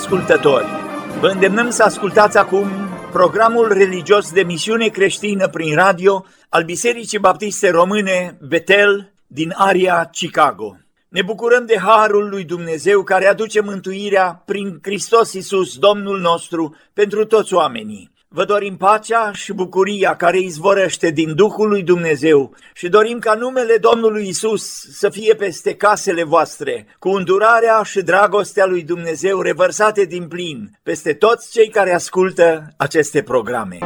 Iubiți ascultători, vă îndemnăm să ascultați acum programul religios de misiune creștină prin radio al Bisericii Baptiste Române Betel din area Chicago. Ne bucurăm de harul lui Dumnezeu care aduce mântuirea prin Hristos Iisus, Domnul nostru, pentru toți oamenii. Vă dorim pacea și bucuria care izvorăște din Duhul lui Dumnezeu și dorim ca numele Domnului Isus să fie peste casele voastre, cu îndurarea și dragostea lui Dumnezeu revărsate din plin peste toți cei care ascultă aceste programe.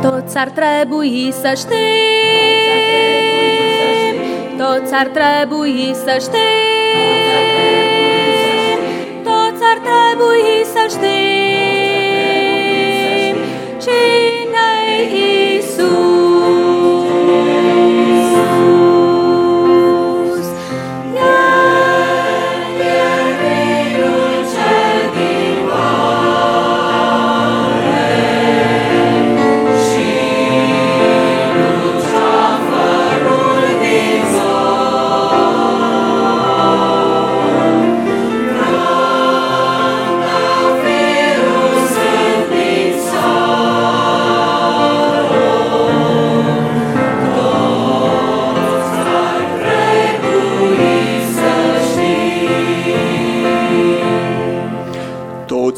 Toți ar trebui să știi toți ar trebui să știm, toți ar trebui să știm cine-i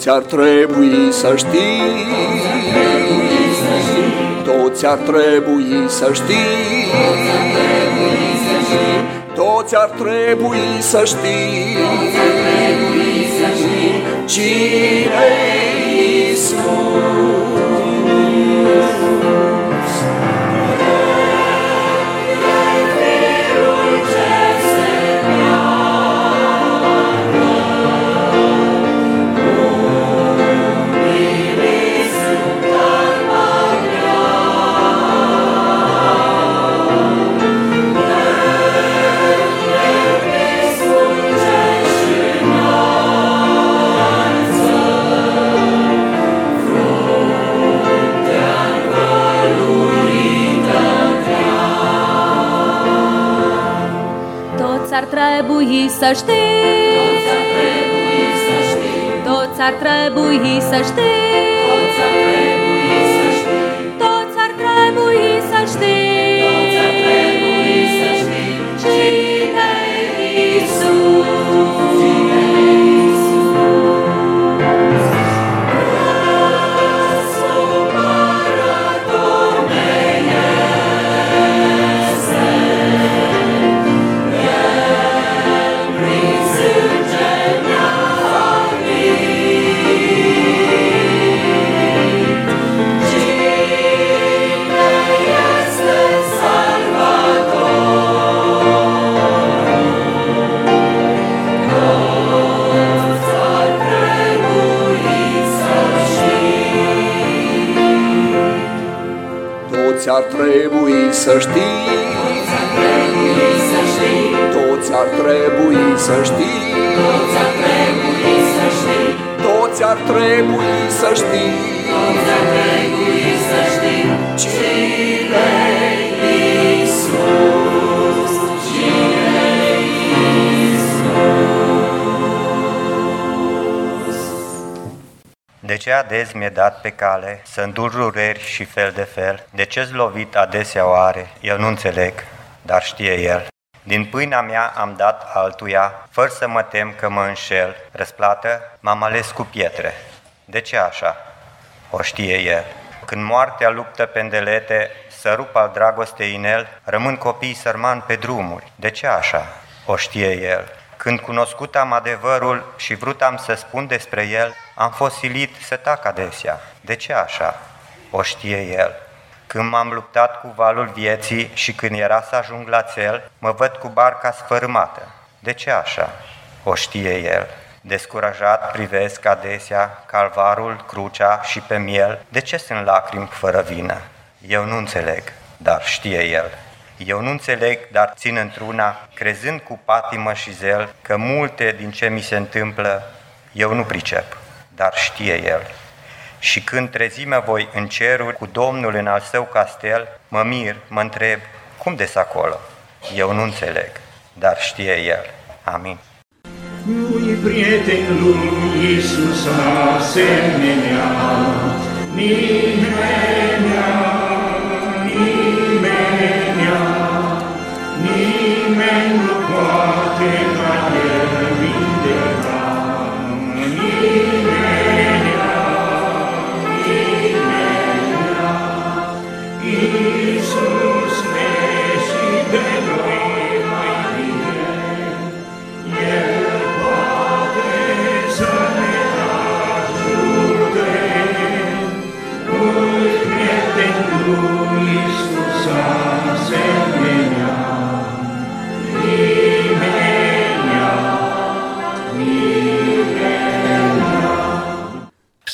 Toți ar trebui să știi, toți ar trebui să știi, toți ar trebui să știi, cine Iisus. Să știi, toți ar trebui să știi, să știi, toți ar trebui să știi, toți ar trebui să știi, toți ar trebui să știi, toți ar trebui să știi, De ce adezi mi-e dat pe cale să îndur rureri și fel de fel? De ce lovit adesea o are? Eu nu înțeleg, dar știe el. Din pâinea mea am dat altuia, fără să mă tem că mă înșel. Răsplată m-am ales cu pietre. De ce așa? O știe el. Când moartea luptă pendelete, să rup al dragostei în el, rămân copii sărmani pe drumuri. De ce așa? O știe el. Când cunoscut am adevărul și vrut am să spun despre el, am fost silit să tac adesea. De ce așa? O știe el. Când m-am luptat cu valul vieții și când era să ajung la cel, mă văd cu barca sfărâmată. De ce așa? O știe el. Descurajat privesc adesea calvarul, crucea și pe miel. De ce sunt lacrimi fără vină? Eu nu înțeleg, dar știe el. Eu nu înțeleg, dar țin într-una, crezând cu patimă și zel, că multe din ce mi se întâmplă, eu nu pricep, dar știe El. Și când trezime voi în ceruri cu Domnul în al său castel, mă mir, mă întreb, cum des acolo? Eu nu înțeleg, dar știe El. Amin. Nu-i prieten lui Iisus asemenea, nimenea, lui Iisus asemenea. Nimenia,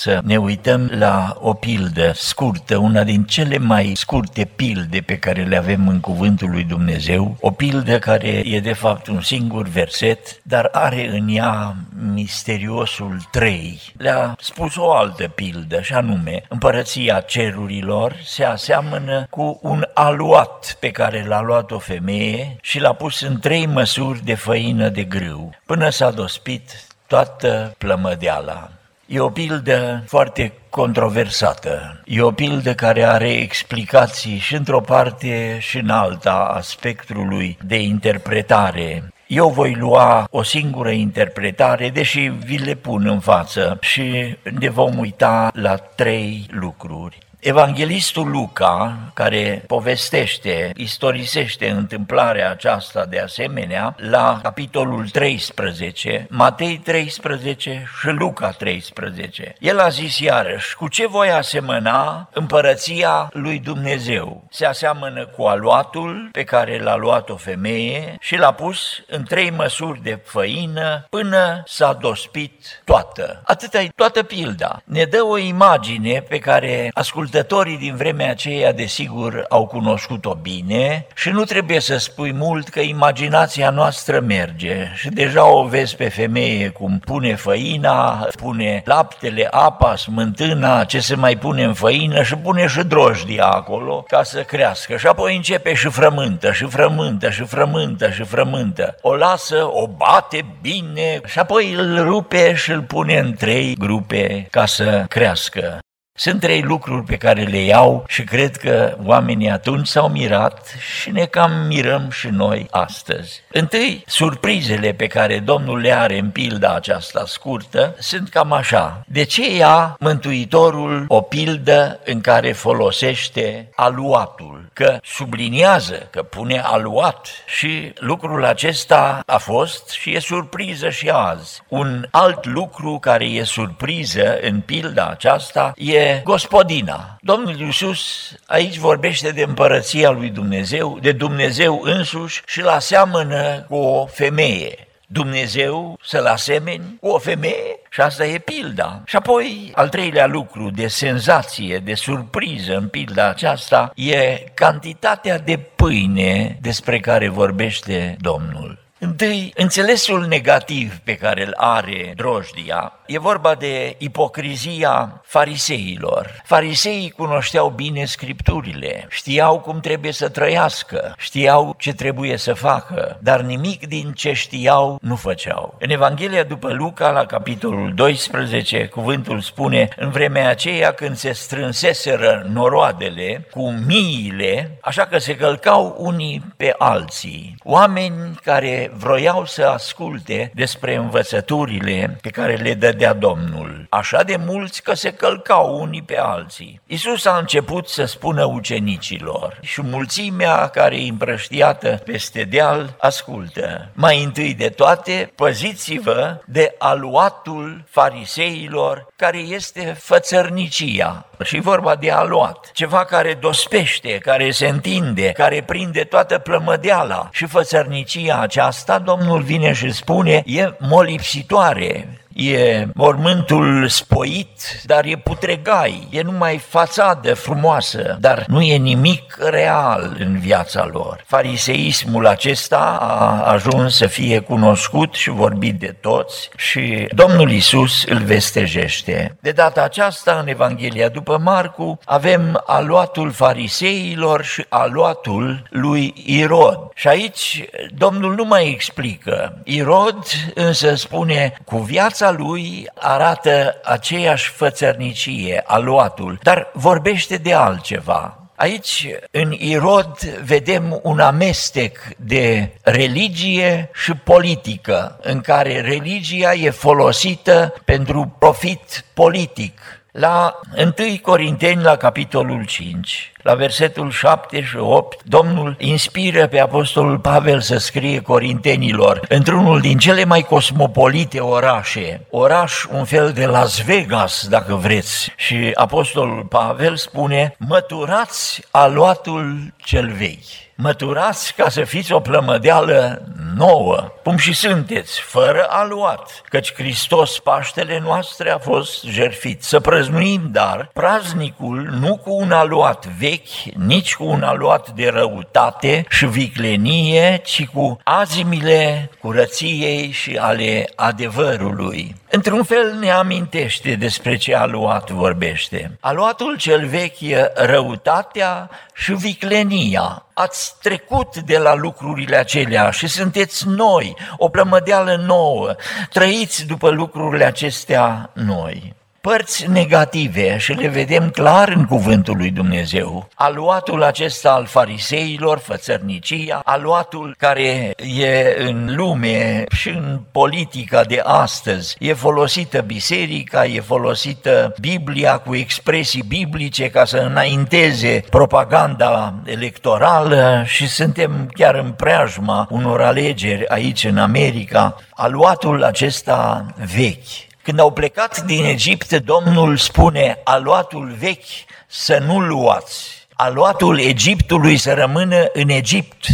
Să ne uităm la o pildă scurtă, una din cele mai scurte pilde pe care le avem în Cuvântul lui Dumnezeu, o pildă care e de fapt un singur verset, dar are în ea misteriosul 3. Le-a spus o altă pildă, și anume, împărăția cerurilor se aseamănă cu un aluat pe care l-a luat o femeie și l-a pus în trei măsuri de făină de grâu, până s-a dospit toată plămădeala. E o pildă foarte controversată. E o pildă care are explicații și într-o parte și în alta a spectrului de interpretare. Eu voi lua o singură interpretare, deși vi le pun în față și ne vom uita la trei lucruri. Evanghelistul Luca, care povestește, istorisește întâmplarea aceasta de asemenea, la capitolul 13, Matei 13 și Luca 13. El a zis iarăși, cu ce voi asemăna împărăția lui Dumnezeu? Se aseamănă cu aluatul pe care l-a luat o femeie și l-a pus în trei măsuri de făină până s-a dospit toată. Atâta e toată pilda. Ne dă o imagine pe care ascultăm ascultătorii din vremea aceea, desigur, au cunoscut-o bine și nu trebuie să spui mult că imaginația noastră merge și deja o vezi pe femeie cum pune făina, pune laptele, apa, smântâna, ce se mai pune în făină și pune și drojdia acolo ca să crească și apoi începe și frământă, și frământă, și frământă, și frământă. O lasă, o bate bine și apoi îl rupe și îl pune în trei grupe ca să crească. Sunt trei lucruri pe care le iau și cred că oamenii atunci s-au mirat și ne cam mirăm și noi astăzi. Întâi, surprizele pe care Domnul le are în pilda aceasta scurtă sunt cam așa. De ce ia Mântuitorul o pildă în care folosește aluatul? Că subliniază, că pune aluat și lucrul acesta a fost și e surpriză și azi. Un alt lucru care e surpriză în pilda aceasta e gospodina. Domnul Iisus aici vorbește de împărăția lui Dumnezeu, de Dumnezeu însuși și la seamănă cu o femeie. Dumnezeu să-l asemeni cu o femeie și asta e pilda. Și apoi, al treilea lucru de senzație, de surpriză în pilda aceasta, e cantitatea de pâine despre care vorbește Domnul. Întâi, înțelesul negativ pe care îl are drojdia e vorba de ipocrizia fariseilor. Fariseii cunoșteau bine scripturile, știau cum trebuie să trăiască, știau ce trebuie să facă, dar nimic din ce știau nu făceau. În Evanghelia după Luca, la capitolul 12, cuvântul spune, în vremea aceea când se strânseseră noroadele cu miile, așa că se călcau unii pe alții. Oameni care vroiau să asculte despre învățăturile pe care le dădea Domnul, așa de mulți că se călcau unii pe alții. Isus a început să spună ucenicilor și mulțimea care e împrăștiată peste deal ascultă. Mai întâi de toate, păziți-vă de aluatul fariseilor care este fățărnicia. Și vorba de aluat, ceva care dospește, care se întinde, care prinde toată plămădeala. Și fățărnicia aceasta, Domnul vine și spune, e molipsitoare, e mormântul spoit, dar e putregai, e numai fațadă frumoasă, dar nu e nimic real în viața lor. Fariseismul acesta a ajuns să fie cunoscut și vorbit de toți și Domnul Isus îl vestejește. De data aceasta, în Evanghelia după Marcu, avem aluatul fariseilor și aluatul lui Irod. Și aici Domnul nu mai explică. Irod însă spune, cu viața lui arată aceeași fățărnicie, aluatul, dar vorbește de altceva. Aici, în Irod, vedem un amestec de religie și politică, în care religia e folosită pentru profit politic. La 1 Corinteni, la capitolul 5, la versetul 7 și 8, Domnul inspiră pe Apostolul Pavel să scrie corintenilor într-unul din cele mai cosmopolite orașe, oraș un fel de Las Vegas, dacă vreți. Și Apostolul Pavel spune, măturați aluatul cel vechi măturați ca să fiți o plămădeală nouă, cum și sunteți, fără aluat, căci Hristos, Paștele noastre, a fost jertfit. Să prăznuim, dar, praznicul nu cu un aluat vechi, nici cu un aluat de răutate și viclenie, ci cu azimile curăției și ale adevărului. Într-un fel ne amintește despre ce aluat vorbește. Aluatul cel vechi e răutatea și viclenia. Ați trecut de la lucrurile acelea și sunteți noi, o plămădeală nouă. Trăiți după lucrurile acestea noi părți negative și le vedem clar în cuvântul lui Dumnezeu. Aluatul acesta al fariseilor, fățărnicia, aluatul care e în lume și în politica de astăzi, e folosită biserica, e folosită Biblia cu expresii biblice ca să înainteze propaganda electorală și suntem chiar în preajma unor alegeri aici în America. Aluatul acesta vechi, când au plecat din Egipt, Domnul spune, aluatul vechi să nu luați, aluatul Egiptului să rămână în Egipt,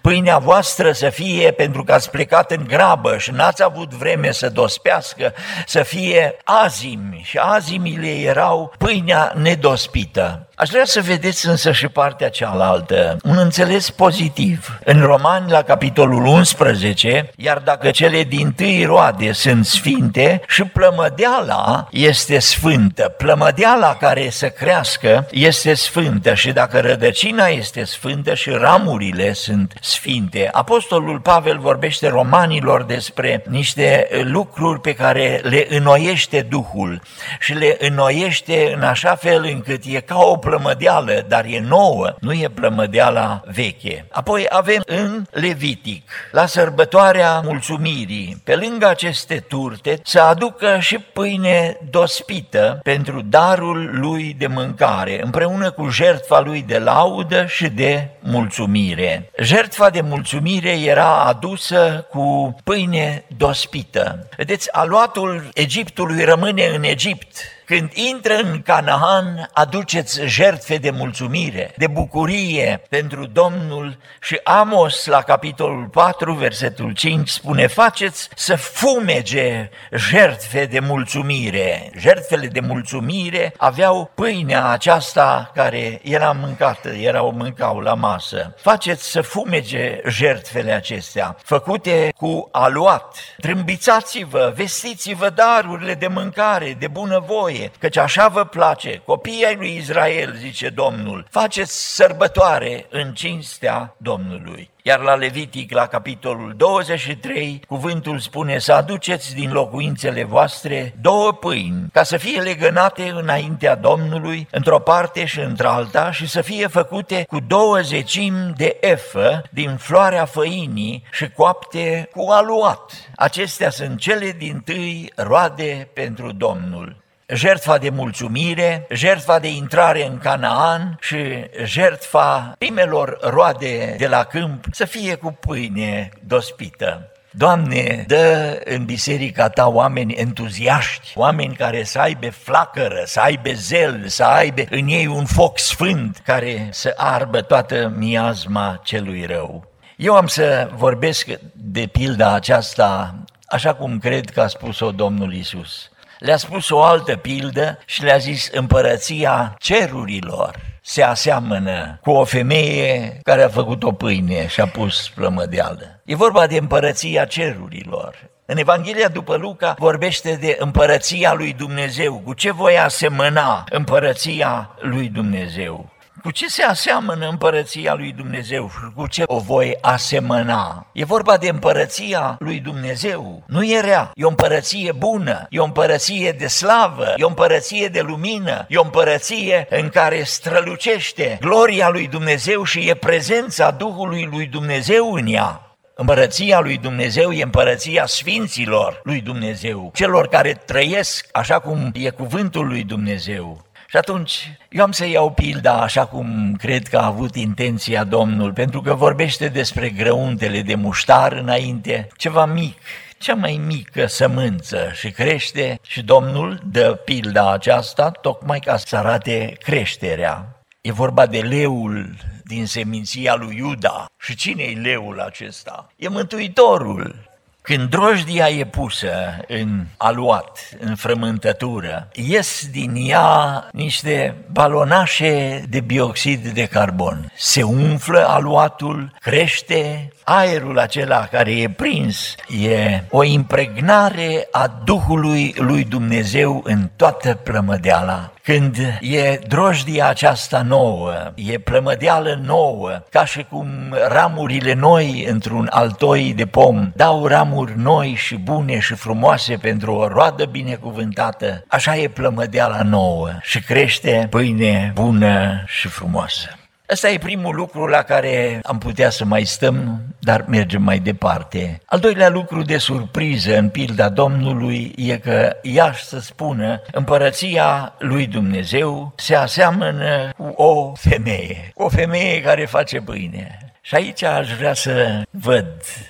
pâinea voastră să fie pentru că ați plecat în grabă și n-ați avut vreme să dospească, să fie azimi. Și azimile erau pâinea nedospită. Aș vrea să vedeți însă și partea cealaltă, un înțeles pozitiv. În Romani, la capitolul 11, iar dacă cele din tâi roade sunt sfinte, și plămădeala este sfântă. Plămădeala care să crească este sfântă și dacă rădăcina este sfântă și ramurile sunt sfinte. Apostolul Pavel vorbește romanilor despre niște lucruri pe care le înnoiește Duhul și le înnoiește în așa fel încât e ca o plămădeală, dar e nouă, nu e plămădeala veche. Apoi avem în Levitic, la sărbătoarea mulțumirii, pe lângă aceste turte, să aducă și pâine dospită pentru darul lui de mâncare, împreună cu jertfa lui de laudă și de mulțumire. Jertfa de mulțumire era adusă cu pâine dospită. Vedeți, aluatul Egiptului rămâne în Egipt, când intră în Canaan, aduceți jertfe de mulțumire, de bucurie pentru Domnul și Amos la capitolul 4, versetul 5 spune faceți să fumege jertfe de mulțumire. Jertfele de mulțumire aveau pâinea aceasta care era mâncată, erau mâncau la masă. Faceți să fumege jertfele acestea, făcute cu aluat. Trâmbițați-vă, vestiți-vă darurile de mâncare, de bunăvoie, voie, căci așa vă place, copiii ai lui Israel, zice Domnul, faceți sărbătoare în cinstea Domnului. Iar la Levitic, la capitolul 23, cuvântul spune să aduceți din locuințele voastre două pâini, ca să fie legănate înaintea Domnului, într-o parte și într-alta, și să fie făcute cu două zecimi de efă din floarea făinii și coapte cu aluat. Acestea sunt cele din tâi roade pentru Domnul jertfa de mulțumire, jertfa de intrare în Canaan și jertfa primelor roade de la câmp să fie cu pâine dospită. Doamne, dă în biserica ta oameni entuziaști, oameni care să aibă flacără, să aibă zel, să aibă în ei un foc sfânt care să arbă toată miazma celui rău. Eu am să vorbesc de pilda aceasta așa cum cred că a spus-o Domnul Isus. Le-a spus o altă pildă și le-a zis împărăția cerurilor se aseamănă cu o femeie care a făcut o pâine și a pus plămădeală. E vorba de împărăția cerurilor. În Evanghelia după Luca vorbește de împărăția lui Dumnezeu. Cu ce voi asemăna împărăția lui Dumnezeu? Cu ce se aseamănă împărăția lui Dumnezeu și cu ce o voi asemăna? E vorba de împărăția lui Dumnezeu. Nu e rea, e o împărăție bună, e o împărăție de slavă, e o împărăție de lumină, e o împărăție în care strălucește gloria lui Dumnezeu și e prezența Duhului lui Dumnezeu în ea. Împărăția lui Dumnezeu e împărăția sfinților lui Dumnezeu, celor care trăiesc așa cum e cuvântul lui Dumnezeu. Și atunci eu am să iau pilda așa cum cred că a avut intenția Domnul, pentru că vorbește despre grăuntele de muștar înainte, ceva mic, cea mai mică sămânță și crește și Domnul dă pilda aceasta tocmai ca să arate creșterea. E vorba de leul din seminția lui Iuda. Și cine e leul acesta? E Mântuitorul. Când drojdia e pusă în aluat, în frământătură, ies din ea niște balonașe de bioxid de carbon. Se umflă aluatul, crește, aerul acela care e prins e o impregnare a Duhului lui Dumnezeu în toată plămădeala. Când e drojdia aceasta nouă, e plămădeală nouă, ca și cum ramurile noi într-un altoi de pom dau ramuri noi și bune și frumoase pentru o roadă binecuvântată, așa e plămădeala nouă și crește pâine bună și frumoasă. Ăsta e primul lucru la care am putea să mai stăm, dar mergem mai departe. Al doilea lucru de surpriză în pilda Domnului e că ea să spună împărăția lui Dumnezeu se aseamănă cu o femeie, o femeie care face pâine. Și aici aș vrea să văd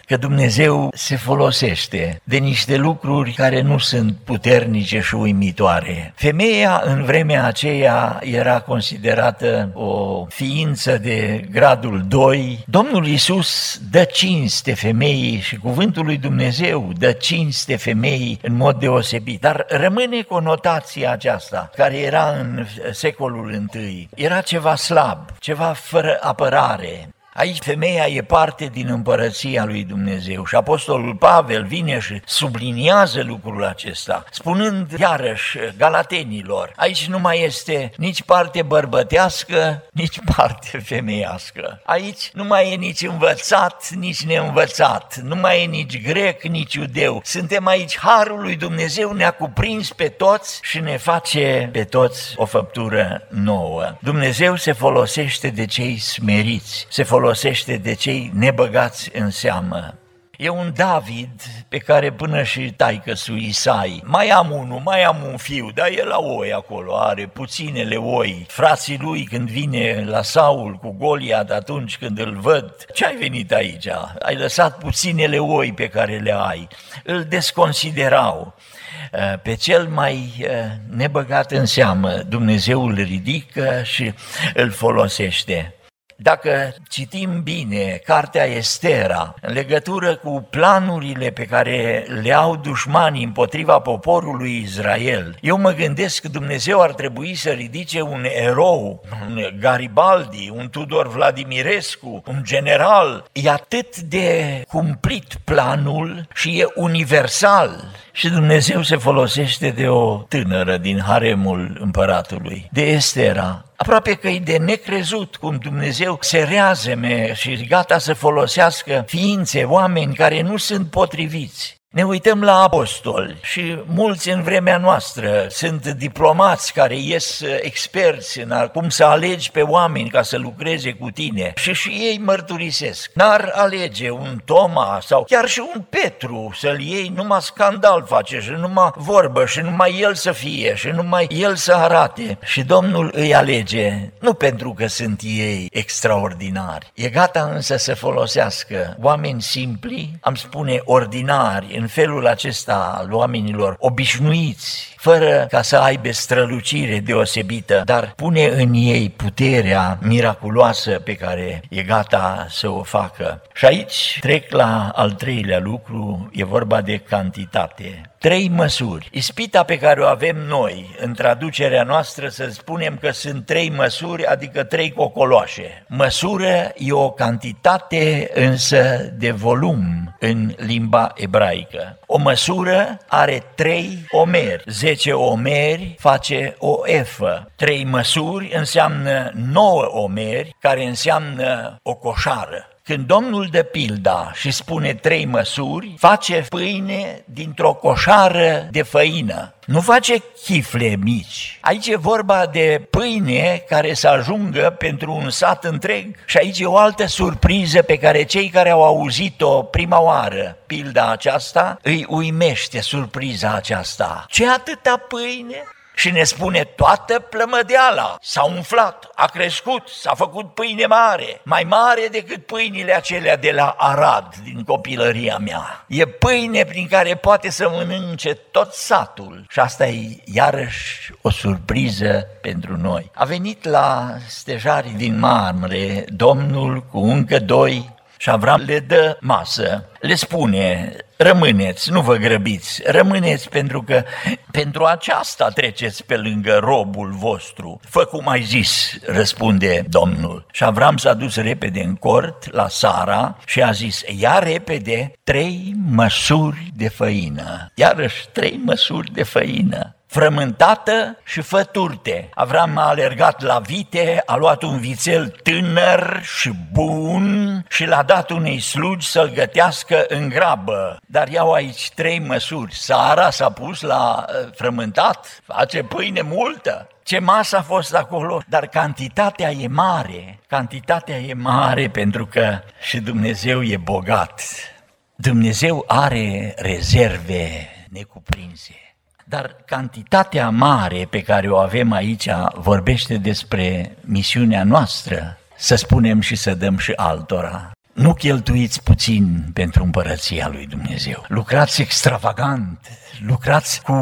că Dumnezeu se folosește de niște lucruri care nu sunt puternice și uimitoare. Femeia în vremea aceea era considerată o ființă de gradul 2. Domnul Isus dă cinste femeii și cuvântul lui Dumnezeu dă cinste femeii în mod deosebit. Dar rămâne conotația aceasta care era în secolul I. Era ceva slab, ceva fără apărare, Aici femeia e parte din împărăția lui Dumnezeu și Apostolul Pavel vine și subliniază lucrul acesta, spunând iarăși galatenilor, aici nu mai este nici parte bărbătească, nici parte femeiască. Aici nu mai e nici învățat, nici neînvățat, nu mai e nici grec, nici iudeu. Suntem aici, Harul lui Dumnezeu ne-a cuprins pe toți și ne face pe toți o făptură nouă. Dumnezeu se folosește de cei smeriți, se folosește folosește de cei nebăgați în seamă. E un David pe care până și taică su Isai. Mai am unul, mai am un fiu, dar el la oi acolo, are puținele oi. Frații lui când vine la Saul cu Goliat atunci când îl văd, ce ai venit aici? Ai lăsat puținele oi pe care le ai. Îl desconsiderau pe cel mai nebăgat în seamă, Dumnezeu îl ridică și îl folosește. Dacă citim bine cartea Estera în legătură cu planurile pe care le au dușmanii împotriva poporului Israel, eu mă gândesc că Dumnezeu ar trebui să ridice un erou, un Garibaldi, un Tudor Vladimirescu, un general. E atât de cumplit planul și e universal. Și Dumnezeu se folosește de o tânără din haremul împăratului, de Estera, Aproape că e de necrezut cum Dumnezeu se reazeme și gata să folosească ființe, oameni care nu sunt potriviți. Ne uităm la apostoli și mulți în vremea noastră sunt diplomați care ies experți în cum să alegi pe oameni ca să lucreze cu tine și și ei mărturisesc. N-ar alege un Toma sau chiar și un Petru să-l iei, numai scandal face și numai vorbă și numai el să fie și numai el să arate. Și Domnul îi alege, nu pentru că sunt ei extraordinari, e gata însă să folosească oameni simpli, am spune ordinari, în felul acesta al oamenilor obișnuiți, fără ca să aibă strălucire deosebită, dar pune în ei puterea miraculoasă pe care e gata să o facă. Și aici trec la al treilea lucru, e vorba de cantitate trei măsuri. Ispita pe care o avem noi în traducerea noastră să spunem că sunt trei măsuri, adică trei cocoloașe. Măsură e o cantitate însă de volum în limba ebraică. O măsură are trei omeri. Zece omeri face o efă. Trei măsuri înseamnă nouă omeri, care înseamnă o coșară. Când Domnul de pilda și spune trei măsuri, face pâine dintr-o coșară de făină. Nu face chifle mici. Aici e vorba de pâine care să ajungă pentru un sat întreg. Și aici e o altă surpriză pe care cei care au auzit-o prima oară, pilda aceasta, îi uimește surpriza aceasta. Ce atâta pâine? Și ne spune toată plămădeala s-a umflat, a crescut, s-a făcut pâine mare, mai mare decât pâinile acelea de la Arad din copilăria mea. E pâine prin care poate să mănânce tot satul și asta e iarăși o surpriză pentru noi. A venit la stejarii din Marmre Domnul cu încă doi și Avram le dă masă, le spune, rămâneți, nu vă grăbiți, rămâneți pentru că pentru aceasta treceți pe lângă robul vostru. Fă cum ai zis, răspunde Domnul. Și Șavram s-a dus repede în cort la Sara și a zis, ia repede trei măsuri de făină. Iarăși trei măsuri de făină frământată și făturte. Avram a alergat la vite, a luat un vițel tânăr și bun și l-a dat unei slugi să-l gătească în grabă. Dar iau aici trei măsuri. Sara s-a pus la uh, frământat, face pâine multă. Ce masă a fost acolo, dar cantitatea e mare. Cantitatea e mare pentru că și Dumnezeu e bogat. Dumnezeu are rezerve necuprinse. Dar cantitatea mare pe care o avem aici vorbește despre misiunea noastră, să spunem și să dăm și altora. Nu cheltuiți puțin pentru împărăția lui Dumnezeu. Lucrați extravagant, lucrați cu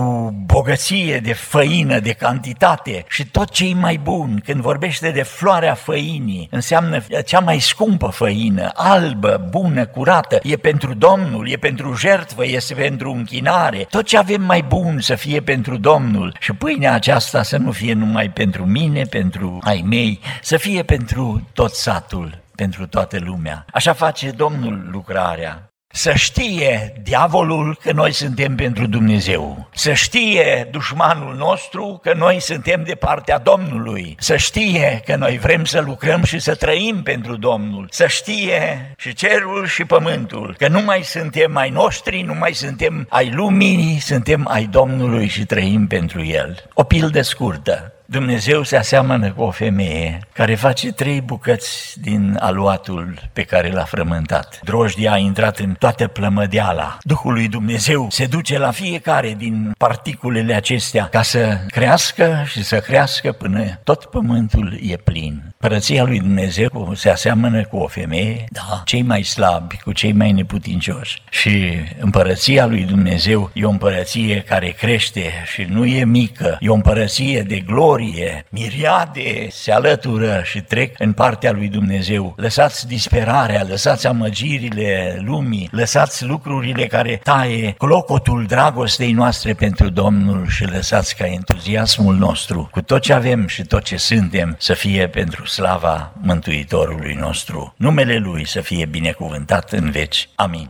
bogăție de făină, de cantitate și tot ce e mai bun. Când vorbește de floarea făinii, înseamnă cea mai scumpă făină, albă, bună, curată. E pentru Domnul, e pentru jertvă, este pentru închinare. Tot ce avem mai bun să fie pentru Domnul și pâinea aceasta să nu fie numai pentru mine, pentru ai mei, să fie pentru tot satul pentru toată lumea. Așa face Domnul lucrarea. Să știe diavolul că noi suntem pentru Dumnezeu. Să știe dușmanul nostru că noi suntem de partea Domnului. Să știe că noi vrem să lucrăm și să trăim pentru Domnul. Să știe și cerul și pământul că nu mai suntem ai noștri, nu mai suntem ai lumii, suntem ai Domnului și trăim pentru El. O pildă scurtă. Dumnezeu se aseamănă cu o femeie care face trei bucăți din aluatul pe care l-a frământat. Drojdia a intrat în toată plămădeala. Duhul lui Dumnezeu se duce la fiecare din particulele acestea ca să crească și să crească până tot pământul e plin. Părăția lui Dumnezeu se aseamănă cu o femeie, da, cei mai slabi, cu cei mai neputincioși. Și împărăția lui Dumnezeu e o împărăție care crește și nu e mică, e o împărăție de glorie glorie, miriade se alătură și trec în partea lui Dumnezeu. Lăsați disperarea, lăsați amăgirile lumii, lăsați lucrurile care taie clocotul dragostei noastre pentru Domnul și lăsați ca entuziasmul nostru, cu tot ce avem și tot ce suntem, să fie pentru slava Mântuitorului nostru. Numele Lui să fie binecuvântat în veci. Amin.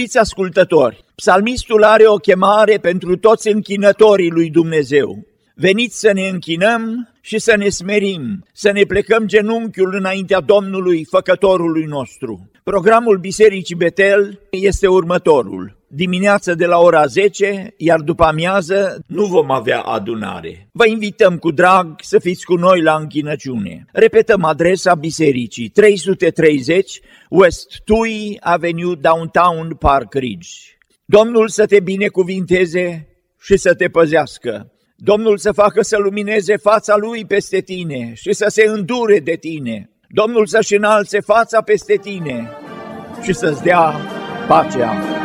Iubiți ascultători, psalmistul are o chemare pentru toți închinătorii lui Dumnezeu. Veniți să ne închinăm și să ne smerim, să ne plecăm genunchiul înaintea Domnului, făcătorului nostru. Programul Bisericii Betel este următorul. Dimineața de la ora 10, iar după amiază nu vom avea adunare. Vă invităm cu drag să fiți cu noi la închinăciune. Repetăm adresa bisericii 330 West Tui Avenue Downtown Park Ridge. Domnul să te binecuvinteze și să te păzească. Domnul să facă să lumineze fața Lui peste tine și să se îndure de tine. Domnul să-și înalțe fața peste tine și să-ți dea pacea.